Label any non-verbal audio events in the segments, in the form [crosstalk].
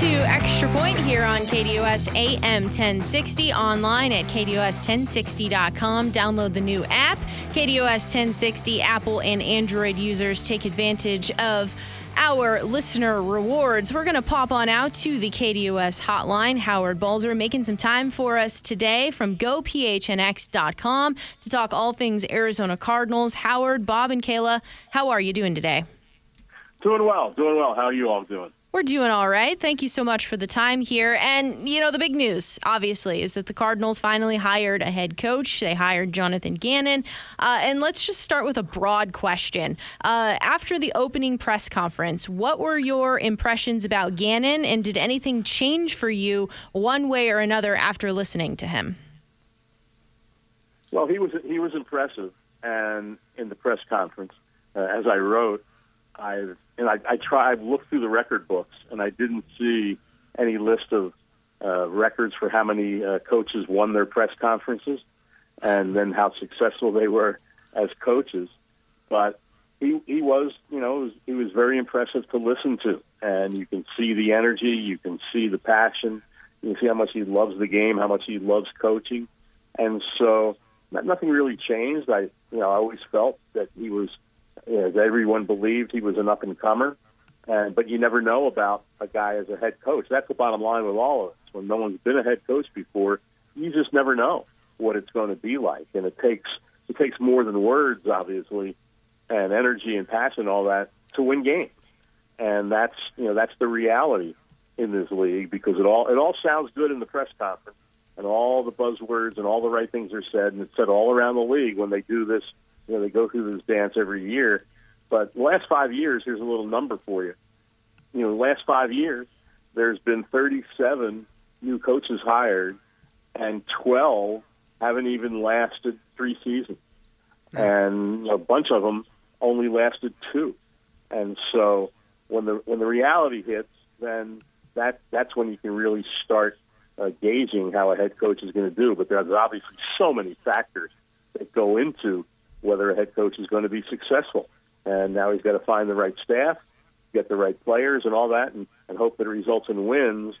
to Extra Point here on KDUS AM 1060, online at KDUS1060.com. Download the new app. KDUS 1060 Apple and Android users take advantage of our listener rewards. We're going to pop on out to the KDUS hotline. Howard Balzer making some time for us today from gophnx.com to talk all things Arizona Cardinals. Howard, Bob, and Kayla, how are you doing today? Doing well, doing well. How are you all doing? We're doing all right. Thank you so much for the time here. And, you know, the big news, obviously, is that the Cardinals finally hired a head coach. They hired Jonathan Gannon. Uh, and let's just start with a broad question. Uh, after the opening press conference, what were your impressions about Gannon? And did anything change for you one way or another after listening to him? Well, he was he was impressive, and in the press conference, uh, as I wrote, I've and I, I try. I've looked through the record books, and I didn't see any list of uh, records for how many uh, coaches won their press conferences, and then how successful they were as coaches. But he he was, you know, was, he was very impressive to listen to, and you can see the energy, you can see the passion, you can see how much he loves the game, how much he loves coaching, and so nothing really changed. I, you know, I always felt that he was as everyone believed he was an up and comer. And but you never know about a guy as a head coach. That's the bottom line with all of us. When no one's been a head coach before, you just never know what it's going to be like. And it takes it takes more than words, obviously, and energy and passion, all that, to win games. And that's you know that's the reality in this league because it all it all sounds good in the press conference and all the buzzwords and all the right things are said and it's said all around the league when they do this you know, they go through this dance every year. But the last five years, here's a little number for you. You know, the last five years, there's been 37 new coaches hired, and 12 haven't even lasted three seasons, and a bunch of them only lasted two. And so, when the when the reality hits, then that that's when you can really start uh, gauging how a head coach is going to do. But there's obviously so many factors that go into whether a head coach is going to be successful. And now he's got to find the right staff, get the right players, and all that, and, and hope that it results in wins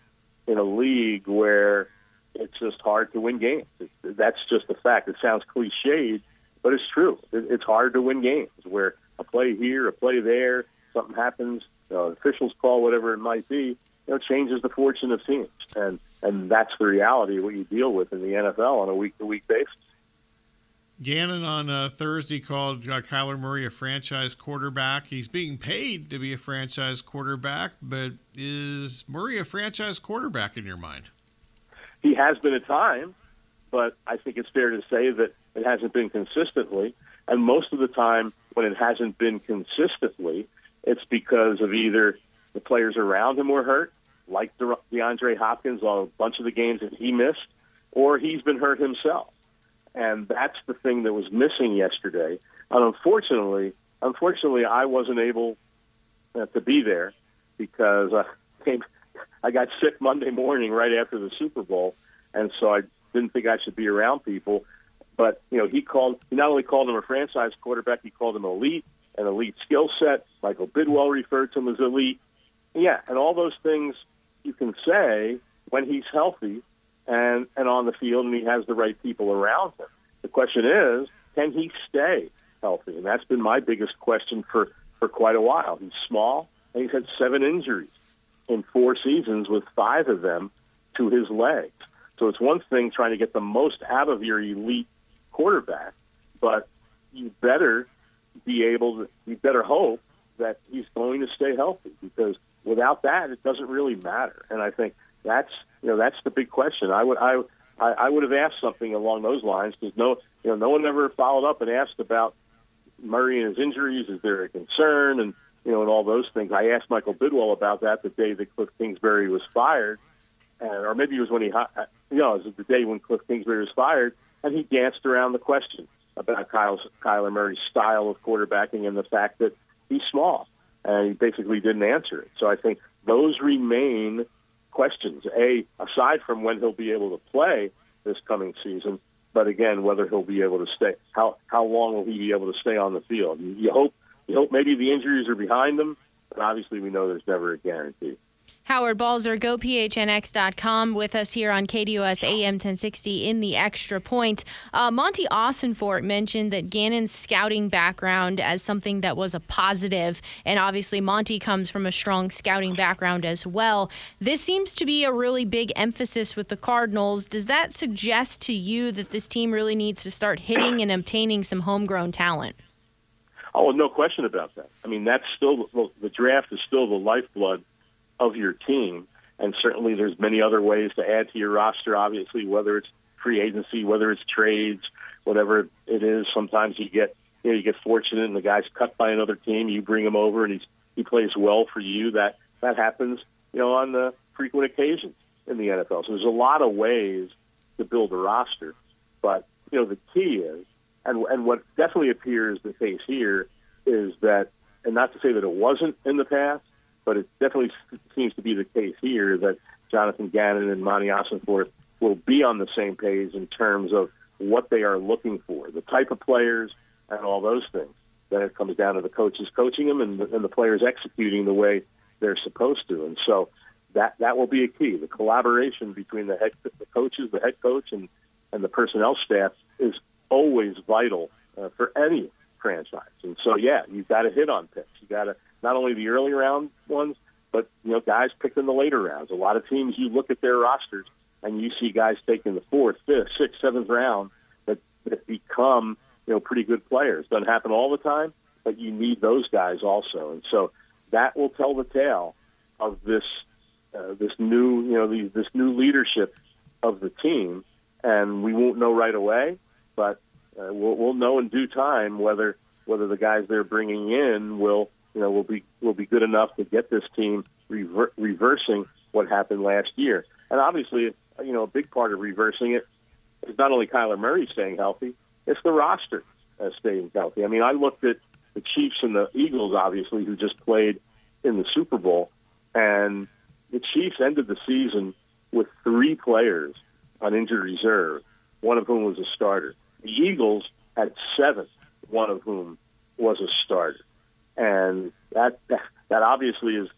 in a league where it's just hard to win games. That's just a fact. It sounds cliched, but it's true. It, it's hard to win games where a play here, a play there, something happens, you know, officials call whatever it might be, you know, changes the fortune of teams, and and that's the reality of what you deal with in the NFL on a week to week basis. Gannon on uh, Thursday called uh, Kyler Murray a franchise quarterback. He's being paid to be a franchise quarterback, but is Murray a franchise quarterback in your mind? He has been at times, but I think it's fair to say that it hasn't been consistently. And most of the time, when it hasn't been consistently, it's because of either the players around him were hurt, like DeAndre Hopkins on a bunch of the games that he missed, or he's been hurt himself and that's the thing that was missing yesterday. And unfortunately, unfortunately, I wasn't able uh, to be there because I came, I got sick Monday morning right after the Super Bowl, and so I didn't think I should be around people. But you know, he called. He not only called him a franchise quarterback, he called him elite, an elite skill set. Michael Bidwill referred to him as elite. Yeah, and all those things you can say when he's healthy and and on the field, and he has the right people around him. The question is, can he stay healthy? And that's been my biggest question for for quite a while. He's small, and he's had seven injuries in four seasons, with five of them to his legs. So it's one thing trying to get the most out of your elite quarterback, but you better be able to, you better hope that he's going to stay healthy because without that, it doesn't really matter. And I think that's you know that's the big question. I would I I, would have asked something along those lines because no you know no one ever followed up and asked about Murray and his injuries. Is there a concern and you know and all those things. I asked Michael Bidwill about that the day that Cliff Kingsbury was fired, and, or maybe it was when he uh, you know it was the day when Cliff Kingsbury was fired, and he danced around the question about Kyle's, Kyler Murray's style of quarterbacking and the fact that he's small, and he basically didn't answer it. So I think those remain questions. A, aside from when he'll be able to play this coming season, but again, whether he'll be able to stay, how how long will he be able to stay on the field? You hope you hope maybe the injuries are behind him, but obviously we know there's never a guarantee. Howard Balzer, gophnx.com, with us here on KDUS AM 1060 in the Extra Point. Uh, Monti Ossenfort mentioned that Gannon's scouting background as something that was a positive, and obviously Monty comes from a strong scouting background as well. This seems to be a really big emphasis with the Cardinals. Does that suggest to you that this team really needs to start hitting and obtaining some homegrown talent? Oh, no question about that. I mean, that's still the draft is still the lifeblood of your team. And certainly there's many other ways to add to your roster, obviously, whether it's free agency, whether it's trades, whatever it is. Sometimes you get you know, you get fortunate and the guy's cut by another team, you bring him over and he's he plays well for you. That that happens, you know, on the frequent occasions in the NFL. So there's a lot of ways to build a roster. But, you know, the key is and and what definitely appears the case here is that and not to say that it wasn't in the past, but it definitely seems to be the case here that Jonathan Gannon and Monti Ossenfort will be on the same page in terms of what they are looking for, the type of players, and all those things. Then it comes down to the coaches coaching them and the, and the players executing the way they're supposed to. And so that that will be a key. The collaboration between the head the coaches, the head coach, and and the personnel staff is always vital uh, for any franchise. And so, yeah, you've got to hit on picks. You got to not only the early round ones, but you know guys picked in the later rounds. A lot of teams, you look at their rosters and you see guys taking the fourth, fifth, sixth, seventh round that that become you know pretty good players. Doesn't happen all the time, but you need those guys also, and so that will tell the tale of this uh, this new you know the, this new leadership of the team, and we won't know right away, but uh, we'll, we'll know in due time whether whether the guys they're bringing in will you know, will be will be good enough to get this team rever- reversing what happened last year. And obviously, you know, a big part of reversing it is not only Kyler Murray staying healthy; it's the roster uh, staying healthy. I mean, I looked at the Chiefs and the Eagles, obviously, who just played in the Super Bowl, and the Chiefs ended the season with three players on injured reserve, one of whom was a starter. The Eagles had seven, one of whom was a starter and that [laughs] that obviously is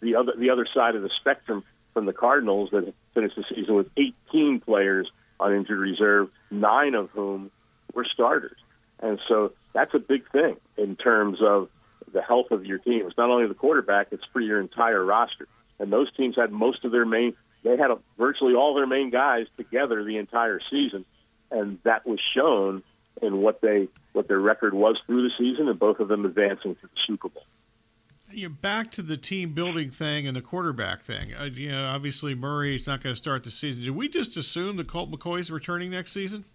the other the other side of the spectrum from the Cardinals that finished the season with 18 players on injured reserve, nine of whom were starters, and so that's a big thing in terms of the health of your team. It's not only the quarterback; it's for your entire roster. And those teams had most of their main they had a, virtually all their main guys together the entire season, and that was shown in what they what their record was through the season, and both of them advancing to the Super Bowl. You're back to the team building thing and the quarterback thing. Uh, you know, obviously Murray's not going to start the season. Do we just assume that Colt McCoy's returning next season?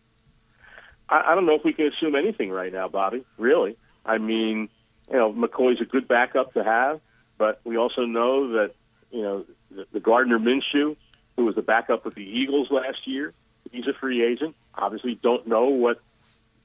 I, I don't know if we can assume anything right now, Bobby. Really, I mean, you know, McCoy's a good backup to have, but we also know that you know the, the Gardner Minshew, who was the backup of the Eagles last year, he's a free agent. Obviously, don't know what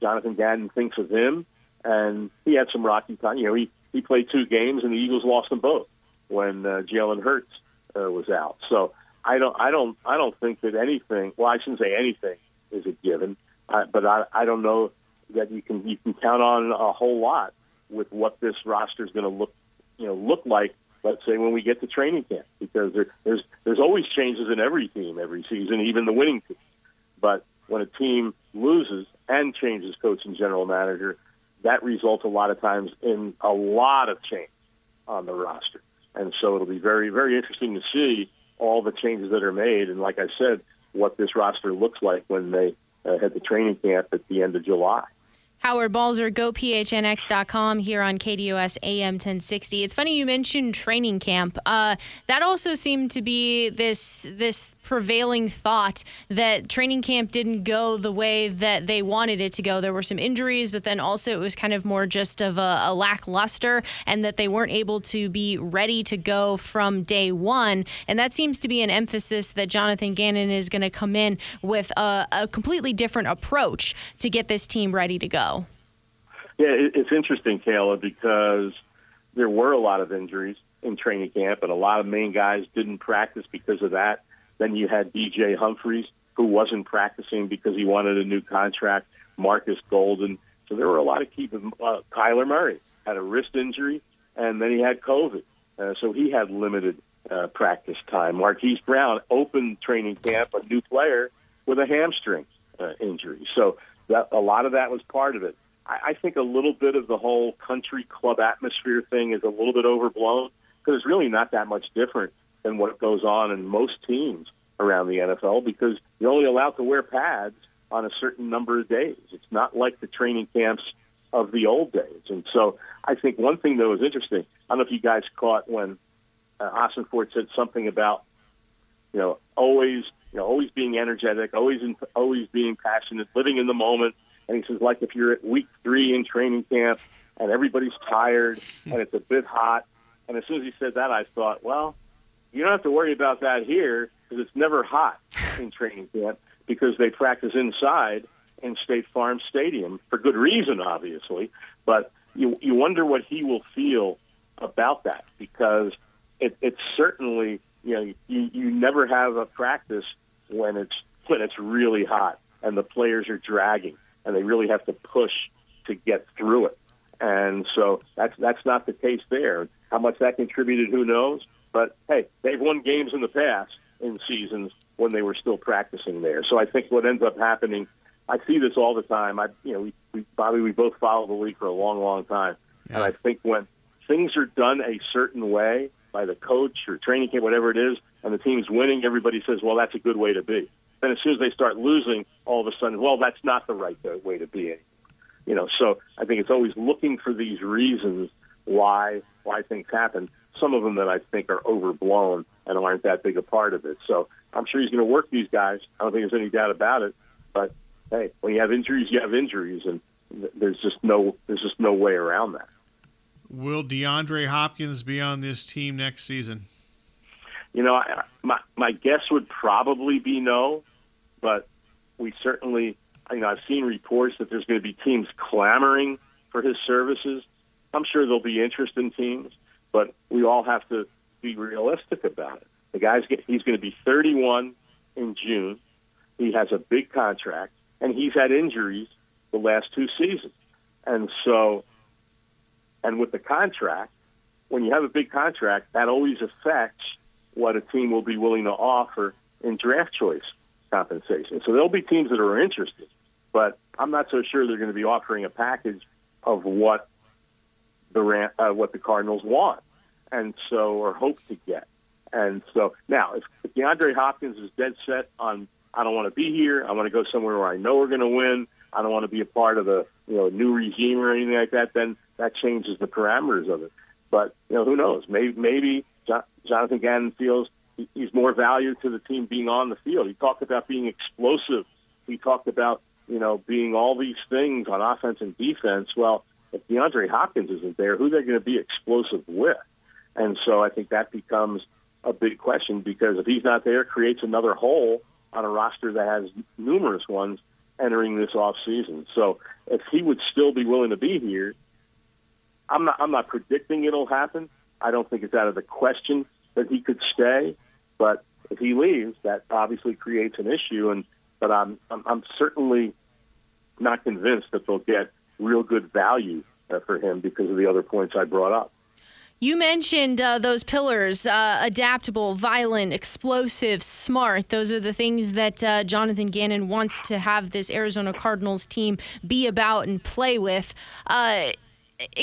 Jonathan Gannon thinks of him, and he had some rocky time. You know, he he played two games, and the Eagles lost them both when uh, Jalen Hurts uh, was out. So I don't I don't I don't think that anything. Well, I shouldn't say anything is a given, uh, but I I don't know that you can you can count on a whole lot with what this roster is going to look you know look like. Let's say when we get to training camp, because there, there's there's always changes in every team every season, even the winning team. But when a team loses and changes coach and general manager, that results a lot of times in a lot of change on the roster. And so it'll be very, very interesting to see all the changes that are made. And like I said, what this roster looks like when they uh, head to training camp at the end of July. Howard Balzer, gophnx.com here on KDUS AM 1060. It's funny you mentioned training camp. Uh, that also seemed to be this this prevailing thought that training camp didn't go the way that they wanted it to go. There were some injuries, but then also it was kind of more just of a, a lackluster, and that they weren't able to be ready to go from day one. And that seems to be an emphasis that Jonathan Gannon is going to come in with a, a completely different approach to get this team ready to go. Yeah, it's interesting, Kayla, because there were a lot of injuries in training camp, and a lot of main guys didn't practice because of that. Then you had DJ Humphries, who wasn't practicing because he wanted a new contract. Marcus Golden. So there were a lot of key. Uh, Kyler Murray had a wrist injury, and then he had COVID, uh, so he had limited uh, practice time. Marquise Brown opened training camp, a new player with a hamstring uh, injury. So that a lot of that was part of it. I, I think a little bit of the whole country club atmosphere thing is a little bit overblown because it's really not that much different than what goes on in most teams around the NFL because you're only allowed to wear pads on a certain number of days. It's not like the training camps of the old days. And so I think one thing that was interesting, I don't know if you guys caught when uh, Ossenfort said something about, you know, always, you know, always being energetic, always, in, always being passionate, living in the moment. And he says, like if you're at week three in training camp and everybody's tired and it's a bit hot. And as soon as he said that, I thought, well, you don't have to worry about that here because it's never hot in training camp because they practice inside in State Farm Stadium for good reason, obviously. But you you wonder what he will feel about that because it, it's certainly you know you you never have a practice when it's when it's really hot and the players are dragging and they really have to push to get through it. And so that's that's not the case there. How much that contributed, who knows? But hey, they've won games in the past in seasons when they were still practicing there. So I think what ends up happening, I see this all the time. I, you know, we, we Bobby, we both follow the league for a long, long time, yeah. and I think when things are done a certain way by the coach or training camp, whatever it is, and the team's winning, everybody says, "Well, that's a good way to be." Then as soon as they start losing, all of a sudden, well, that's not the right way to be. You know, so I think it's always looking for these reasons why why things happen. Some of them that I think are overblown and aren't that big a part of it. So I'm sure he's going to work these guys. I don't think there's any doubt about it. But hey, when you have injuries, you have injuries, and there's just no there's just no way around that. Will DeAndre Hopkins be on this team next season? You know, I, my my guess would probably be no, but we certainly, you know, I've seen reports that there's going to be teams clamoring for his services. I'm sure there'll be interest in teams, but we all have to be realistic about it. The guy's get, he's going to be 31 in June. He has a big contract, and he's had injuries the last two seasons. And so, and with the contract, when you have a big contract, that always affects what a team will be willing to offer in draft choice compensation. So there'll be teams that are interested, but I'm not so sure they're going to be offering a package of what the uh, what the Cardinals want, and so or hope to get. And so now, if, if DeAndre Hopkins is dead set on, I don't want to be here. I want to go somewhere where I know we're going to win. I don't want to be a part of a you know new regime or anything like that. Then that changes the parameters of it. But you know, who knows? Maybe maybe Jonathan Gannon feels he's more value to the team being on the field. He talked about being explosive. He talked about you know being all these things on offense and defense. Well, if DeAndre Hopkins isn't there, who are they going to be explosive with? And so I think that becomes a big question because if he's not there, it creates another hole on a roster that has numerous ones entering this off season. So if he would still be willing to be here, I'm not I'm not predicting it'll happen. I don't think it's out of the question that he could stay, but if he leaves, that obviously creates an issue. And but I'm I'm, I'm certainly not convinced that they'll get real good value uh, for him because of the other points I brought up. You mentioned uh, those pillars uh, adaptable, violent, explosive, smart. Those are the things that uh, Jonathan Gannon wants to have this Arizona Cardinals team be about and play with. Uh,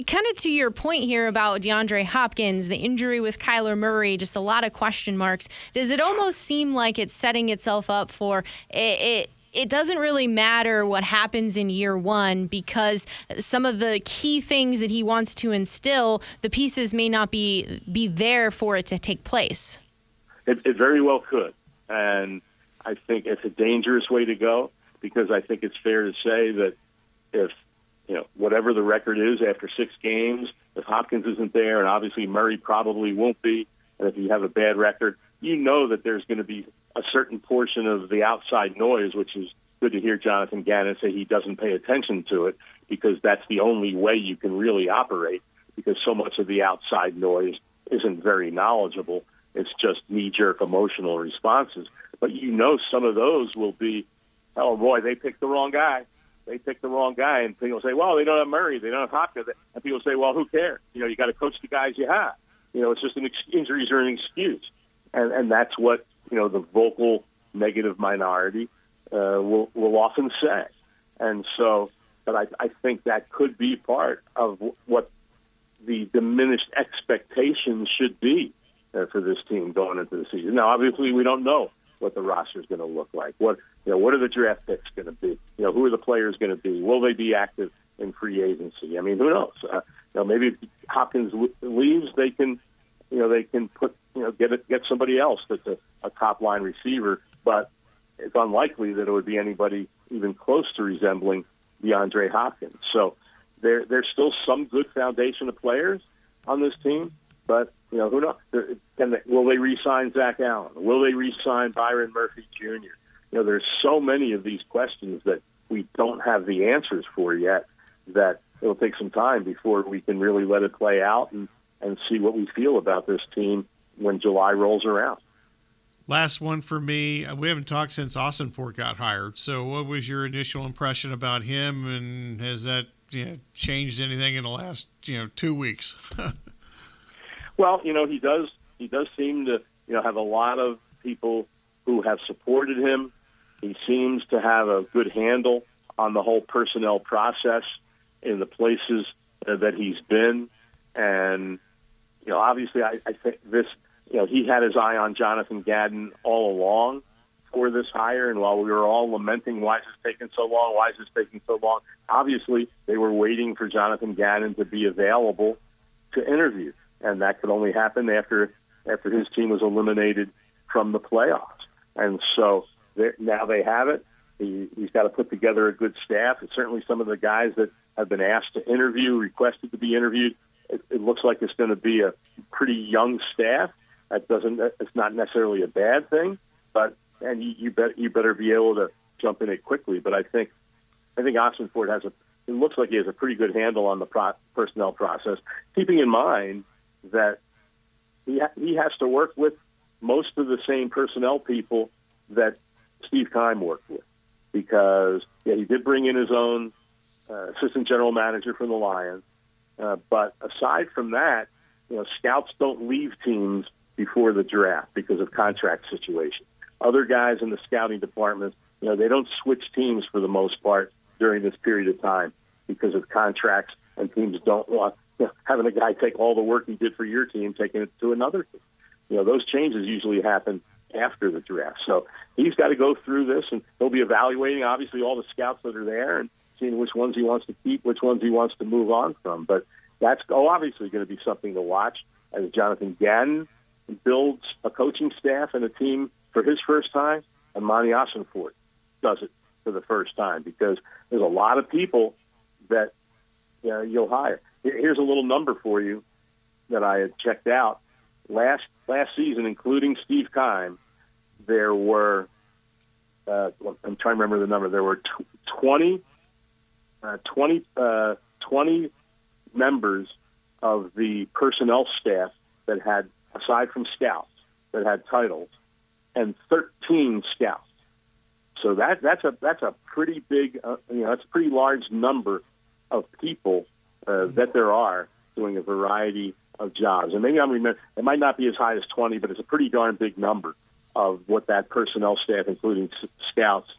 kind of to your point here about DeAndre Hopkins, the injury with Kyler Murray, just a lot of question marks. Does it almost seem like it's setting itself up for it, it it doesn't really matter what happens in year one because some of the key things that he wants to instill, the pieces may not be be there for it to take place. It, it very well could, and I think it's a dangerous way to go because I think it's fair to say that if you know whatever the record is after six games, if Hopkins isn't there, and obviously Murray probably won't be, and if you have a bad record, you know that there's going to be a certain portion of the outside noise, which is good to hear Jonathan Gannon say he doesn't pay attention to it because that's the only way you can really operate because so much of the outside noise isn't very knowledgeable. It's just knee jerk emotional responses. But you know some of those will be, oh boy, they picked the wrong guy. They picked the wrong guy. And people say, well, they don't have Murray. They don't have Hopkins. And people say, well, who cares? You know, you got to coach the guys you have. you know, it's just an ex- injuries are an excuse, and and that's what you know the vocal negative minority uh, will will often say, and so. But I, I think that could be part of what the diminished expectations should be uh, for this team going into the season. Now, obviously, we don't know what the roster is going to look like. What you know, what are the draft picks going to be? You know, who are the players going to be? Will they be active in free agency? I mean, who knows? Uh, you know, maybe Hopkins leaves, they can, you know, they can put, you know, get it, get somebody else that's a, a top line receiver. But it's unlikely that it would be anybody even close to resembling DeAndre Hopkins. So there, there's still some good foundation of players on this team, but you know who knows? Can they, will they re-sign Zach Allen? Will they re-sign Byron Murphy Jr.? You know, there's so many of these questions that we don't have the answers for yet. That it'll take some time before we can really let it play out and and see what we feel about this team when July rolls around. Last one for me. We haven't talked since Ossenfort got hired. So, what was your initial impression about him, and has that you know, changed anything in the last you know two weeks? [laughs] well, you know he does he does seem to you know have a lot of people who have supported him. He seems to have a good handle on the whole personnel process in the places uh, that he's been, and you know obviously I, I think this you know he had his eye on Jonathan Gannon all along for this hire. And while we were all lamenting why is this taking so long, why is this taking so long, obviously they were waiting for Jonathan Gannon to be available to interview, and that could only happen after after his team was eliminated from the playoffs. And so now they have it. He, he's got to put together a good staff. And certainly some of the guys that have been asked to interview, requested to be interviewed, it, it looks like it's going to be a pretty young staff. That doesn't. It's not necessarily a bad thing, but and you, you bet you better be able to jump in it quickly. But I think I think Ossenfort has a it looks like he has a pretty good handle on the pro- personnel process, keeping in mind that he ha- he has to work with most of the same personnel people that Steve Keim worked with, because yeah, he did bring in his own uh, assistant general manager from the Lions, uh, but aside from that, you know, scouts don't leave teams before the draft because of contract situations other guys in the scouting department, you know, they don't switch teams for the most part during this period of time because of contracts, and teams don't want you know, having a guy take all the work he did for your team, taking it to another team. You know, those changes usually happen after the draft. So he's got to go through this, and he'll be evaluating obviously all the scouts that are there and seeing which ones he wants to keep, which ones he wants to move on from. But that's oh, obviously going to be something to watch as Jonathan Gannon builds a coaching staff and a team for his first time, and Monti Ossenfort does it for the first time because there's a lot of people that you know, you'll hire. Here's a little number for you that I had checked out last last season, including Steve Keim. There were uh, I'm trying to remember the number. There were t- 20, uh, 20, uh, 20 members of the personnel staff that had, aside from scouts, that had titles and 13 scouts. So that that's a that's a pretty big uh, you know that's a pretty large number of people uh, that there are doing a variety of jobs. And maybe I'm remember it might not be as high as 20, but it's a pretty darn big number of what that personnel staff, including s- scouts,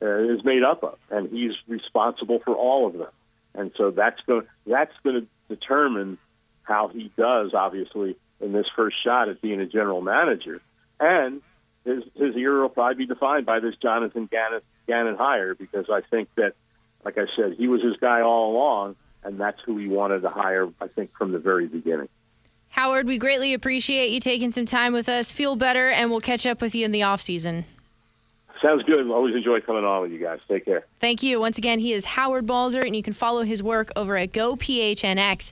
uh, is made up of, and he's responsible for all of them. And so that's going that's going to determine how he does, obviously, in this first shot at being a general manager. And his his year will probably be defined by this Jonathan Gannon, Gannon hire because I think that, like I said, he was his guy all along, and that's who he wanted to hire. I think from the very beginning. Howard, we greatly appreciate you taking some time with us. Feel better, and we'll catch up with you in the off season. Sounds good. Always enjoy coming on with you guys. Take care. Thank you. Once again, he is Howard Balzer, and you can follow his work over at gophnx.com.